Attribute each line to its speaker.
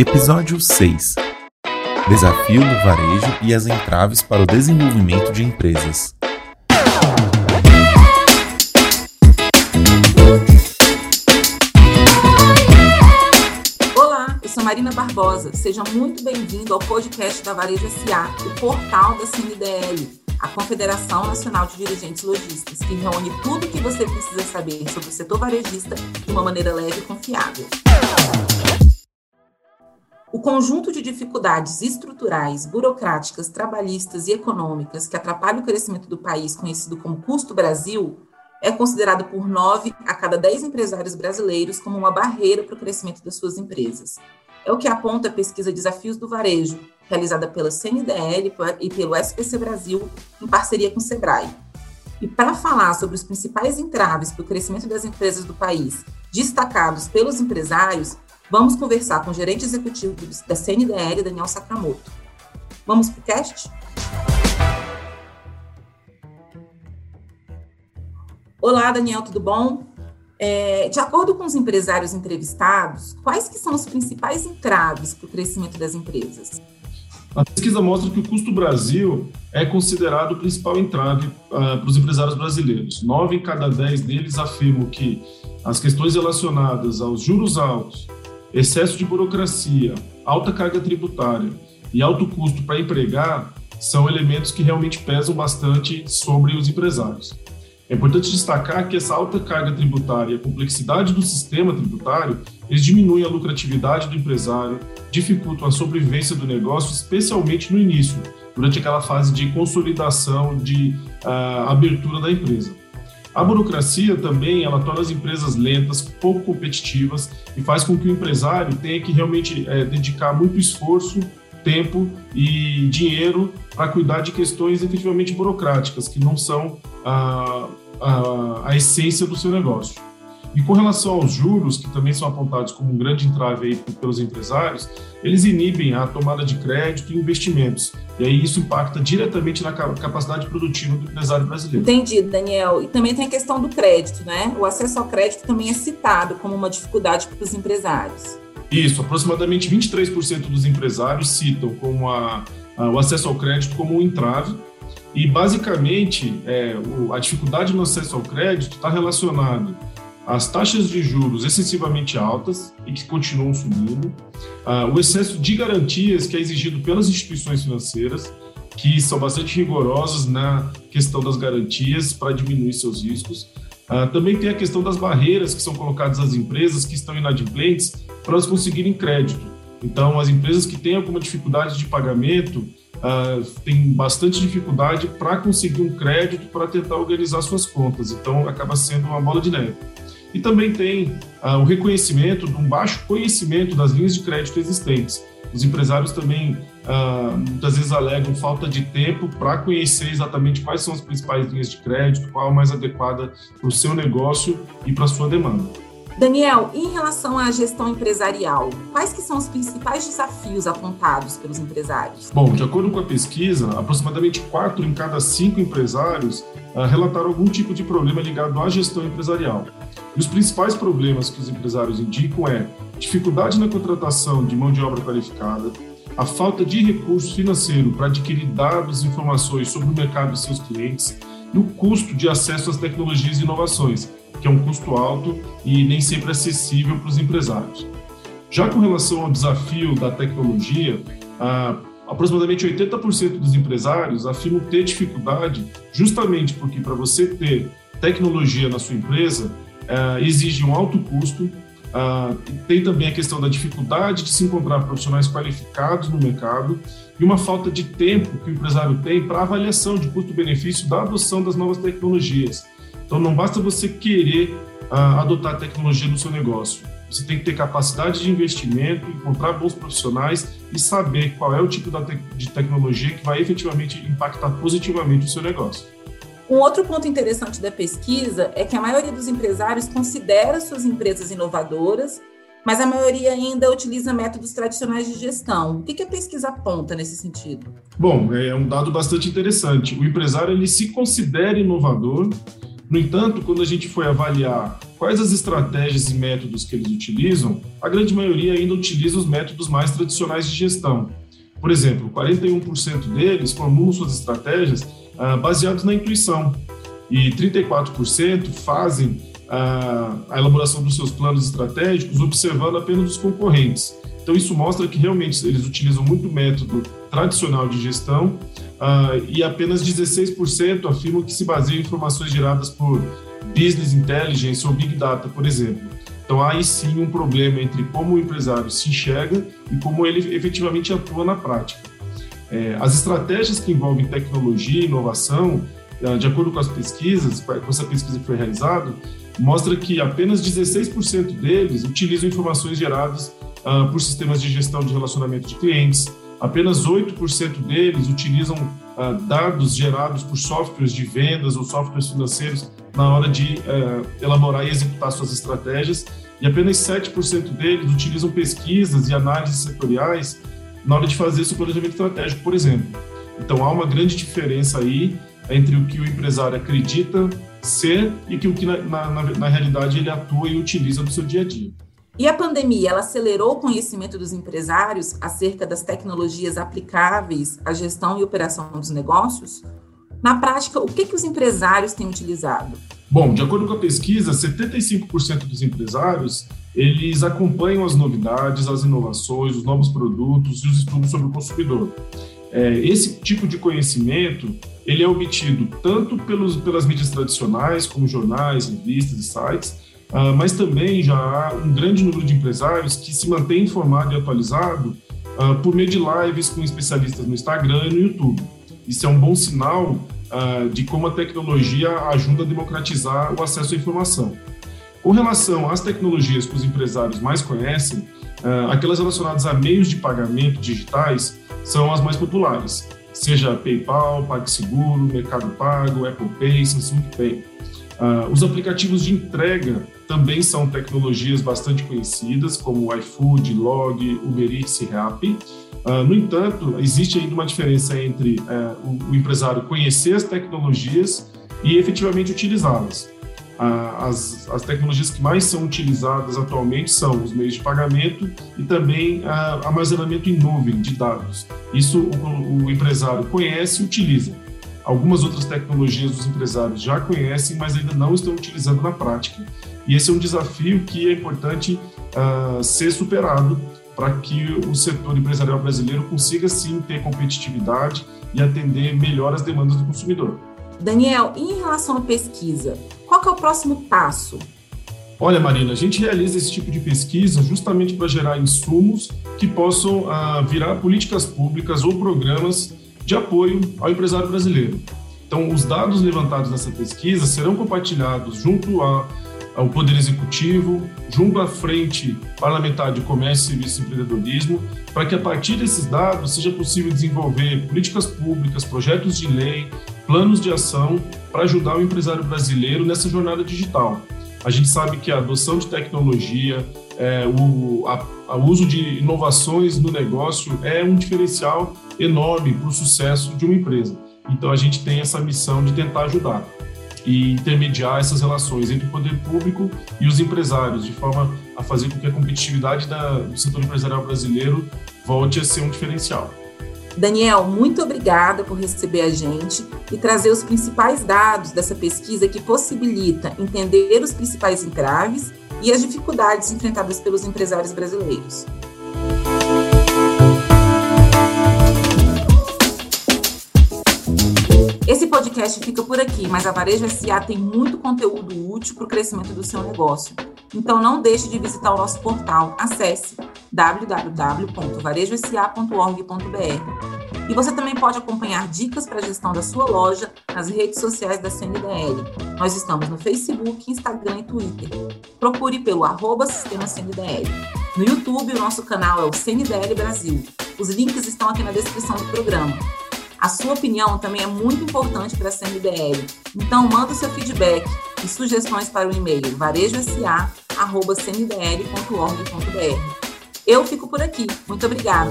Speaker 1: Episódio 6 Desafio do varejo e as entraves para o desenvolvimento de empresas.
Speaker 2: Olá, eu sou Marina Barbosa. Seja muito bem-vindo ao podcast da Varejo SA, o portal da CNDL, a Confederação Nacional de Dirigentes Lojistas, que reúne tudo o que você precisa saber sobre o setor varejista de uma maneira leve e confiável. O conjunto de dificuldades estruturais, burocráticas, trabalhistas e econômicas que atrapalham o crescimento do país, conhecido como custo Brasil, é considerado por nove a cada dez empresários brasileiros como uma barreira para o crescimento das suas empresas. É o que aponta a pesquisa Desafios do Varejo, realizada pela CNDL e pelo SPC Brasil, em parceria com o SEBRAE. E para falar sobre os principais entraves para o crescimento das empresas do país, destacados pelos empresários, vamos conversar com o gerente executivo da CNDL, Daniel Sakamoto. Vamos para o cast? Olá, Daniel, tudo bom? É, de acordo com os empresários entrevistados, quais que são os principais entraves para o crescimento das empresas?
Speaker 3: A pesquisa mostra que o custo Brasil é considerado o principal entrave uh, para os empresários brasileiros. Nove em cada dez deles afirmam que as questões relacionadas aos juros altos, excesso de burocracia, alta carga tributária e alto custo para empregar são elementos que realmente pesam bastante sobre os empresários. É importante destacar que essa alta carga tributária e a complexidade do sistema tributário, eles diminuem a lucratividade do empresário, dificultam a sobrevivência do negócio, especialmente no início, durante aquela fase de consolidação, de uh, abertura da empresa. A burocracia também ela torna as empresas lentas, pouco competitivas e faz com que o empresário tenha que realmente é, dedicar muito esforço, tempo e dinheiro para cuidar de questões efetivamente burocráticas, que não são a, a, a essência do seu negócio. E com relação aos juros, que também são apontados como um grande entrave aí pelos empresários, eles inibem a tomada de crédito e investimentos. E aí isso impacta diretamente na capacidade produtiva do empresário brasileiro.
Speaker 2: Entendido, Daniel. E também tem a questão do crédito, né? O acesso ao crédito também é citado como uma dificuldade para os empresários.
Speaker 3: Isso, aproximadamente 23% dos empresários citam como a, a, o acesso ao crédito como um entrave e, basicamente, é, o, a dificuldade no acesso ao crédito está relacionado às taxas de juros excessivamente altas e que continuam subindo, uh, o excesso de garantias que é exigido pelas instituições financeiras, que são bastante rigorosas na questão das garantias para diminuir seus riscos. Uh, também tem a questão das barreiras que são colocadas às empresas que estão inadimplentes para elas conseguirem crédito. Então, as empresas que têm alguma dificuldade de pagamento, uh, bastante dificuldade para conseguir um crédito para tentar organizar suas contas. Então, acaba sendo uma bola de neve. E também tem uh, o reconhecimento de um baixo conhecimento das linhas de crédito existentes. Os empresários também uh, muitas vezes alegam falta de tempo para conhecer exatamente quais são as principais linhas de crédito, qual a mais adequada para o seu negócio e para a sua demanda.
Speaker 2: Daniel, em relação à gestão empresarial, quais que são os principais desafios apontados pelos empresários?
Speaker 3: Bom, de acordo com a pesquisa, aproximadamente quatro em cada cinco empresários uh, relataram algum tipo de problema ligado à gestão empresarial. E os principais problemas que os empresários indicam é dificuldade na contratação de mão de obra qualificada, a falta de recurso financeiro para adquirir dados e informações sobre o mercado de seus clientes e o custo de acesso às tecnologias e inovações, que é um custo alto e nem sempre acessível para os empresários. Já com relação ao desafio da tecnologia, aproximadamente 80% dos empresários afirmam ter dificuldade justamente porque para você ter tecnologia na sua empresa ah, exige um alto custo, ah, tem também a questão da dificuldade de se encontrar profissionais qualificados no mercado e uma falta de tempo que o empresário tem para avaliação de custo-benefício da adoção das novas tecnologias. Então, não basta você querer uh, adotar tecnologia no seu negócio. Você tem que ter capacidade de investimento, encontrar bons profissionais e saber qual é o tipo de tecnologia que vai efetivamente impactar positivamente o seu negócio.
Speaker 2: Um outro ponto interessante da pesquisa é que a maioria dos empresários considera suas empresas inovadoras, mas a maioria ainda utiliza métodos tradicionais de gestão. O que a pesquisa aponta nesse sentido?
Speaker 3: Bom, é um dado bastante interessante. O empresário ele se considera inovador, No entanto, quando a gente foi avaliar quais as estratégias e métodos que eles utilizam, a grande maioria ainda utiliza os métodos mais tradicionais de gestão. Por exemplo, 41% deles formulam suas estratégias ah, baseadas na intuição e 34% fazem ah, a elaboração dos seus planos estratégicos observando apenas os concorrentes. Então, isso mostra que realmente eles utilizam muito método tradicional de gestão uh, e apenas 16% afirmam que se baseiam em informações geradas por business intelligence ou big data, por exemplo. Então, há aí sim um problema entre como o empresário se enxerga e como ele efetivamente atua na prática. É, as estratégias que envolvem tecnologia e inovação, uh, de acordo com as pesquisas, com essa pesquisa que foi realizada, mostra que apenas 16% deles utilizam informações geradas uh, por sistemas de gestão de relacionamento de clientes. Apenas 8% deles utilizam uh, dados gerados por softwares de vendas ou softwares financeiros na hora de uh, elaborar e executar suas estratégias. E apenas 7% deles utilizam pesquisas e análises setoriais na hora de fazer seu planejamento estratégico, por exemplo. Então há uma grande diferença aí entre o que o empresário acredita ser e que o que na, na, na realidade ele atua e utiliza no seu dia a dia.
Speaker 2: E a pandemia, ela acelerou o conhecimento dos empresários acerca das tecnologias aplicáveis à gestão e operação dos negócios? Na prática, o que, que os empresários têm utilizado?
Speaker 3: Bom, de acordo com a pesquisa, 75% dos empresários eles acompanham as novidades, as inovações, os novos produtos e os estudos sobre o consumidor. É, esse tipo de conhecimento ele é obtido tanto pelos, pelas mídias tradicionais, como jornais, revistas e sites, Uh, mas também já há um grande número de empresários que se mantém informado e atualizado uh, por meio de lives com especialistas no Instagram e no YouTube. Isso é um bom sinal uh, de como a tecnologia ajuda a democratizar o acesso à informação. Com relação às tecnologias que os empresários mais conhecem, aquelas relacionadas a meios de pagamento digitais são as mais populares, seja PayPal, PagSeguro, Mercado Pago, Apple Pay, Samsung Pay. Uh, os aplicativos de entrega também são tecnologias bastante conhecidas, como iFood, Log, Uber Eats e Rappi. Uh, no entanto, existe ainda uma diferença entre uh, o, o, empresário conhecer as tecnologias e efetivamente utilizá-las. Uh, as, as, tecnologias que mais são utilizadas atualmente são os meios de pagamento e também armazenamento em nuvem de dados. Isso o, o empresário conhece e utiliza. Algumas outras tecnologias os empresários já conhecem, mas ainda não estão utilizando na prática. E esse é um desafio que é importante uh, ser superado para que o setor empresarial brasileiro consiga sim ter competitividade e atender melhor as demandas do consumidor.
Speaker 2: Daniel, e em relação à pesquisa, qual é o próximo passo?
Speaker 3: Olha, Marina, a gente realiza esse tipo de pesquisa justamente para gerar insumos que possam uh, virar políticas públicas ou programas de apoio ao empresário brasileiro. Então, os dados levantados nessa pesquisa serão compartilhados junto a, ao Poder Executivo, junto à Frente Parlamentar de Comércio, Serviço e Empreendedorismo, para que a partir desses dados seja possível desenvolver políticas públicas, projetos de lei, planos de ação para ajudar o empresário brasileiro nessa jornada digital. A gente sabe que a adoção de tecnologia, é, o a, a uso de inovações no negócio é um diferencial enorme para o sucesso de uma empresa. Então a gente tem essa missão de tentar ajudar e intermediar essas relações entre o poder público e os empresários, de forma a fazer com que a competitividade da, do setor empresarial brasileiro volte a ser um diferencial.
Speaker 2: Daniel, muito obrigada por receber a gente e trazer os principais dados dessa pesquisa que possibilita entender os principais entraves e as dificuldades enfrentadas pelos empresários brasileiros. Podcast fica por aqui, mas a Varejo SA tem muito conteúdo útil para o crescimento do seu negócio. Então não deixe de visitar o nosso portal. Acesse www.varejosa.org.br. E você também pode acompanhar dicas para a gestão da sua loja nas redes sociais da CNDL. Nós estamos no Facebook, Instagram e Twitter. Procure pelo arroba Sistema CNDL. No YouTube, o nosso canal é o CNDL Brasil. Os links estão aqui na descrição do programa. A sua opinião também é muito importante para a CNDL. Então, manda o seu feedback e sugestões para o e-mail varejosa.cndl.org.br. Eu fico por aqui. Muito obrigada.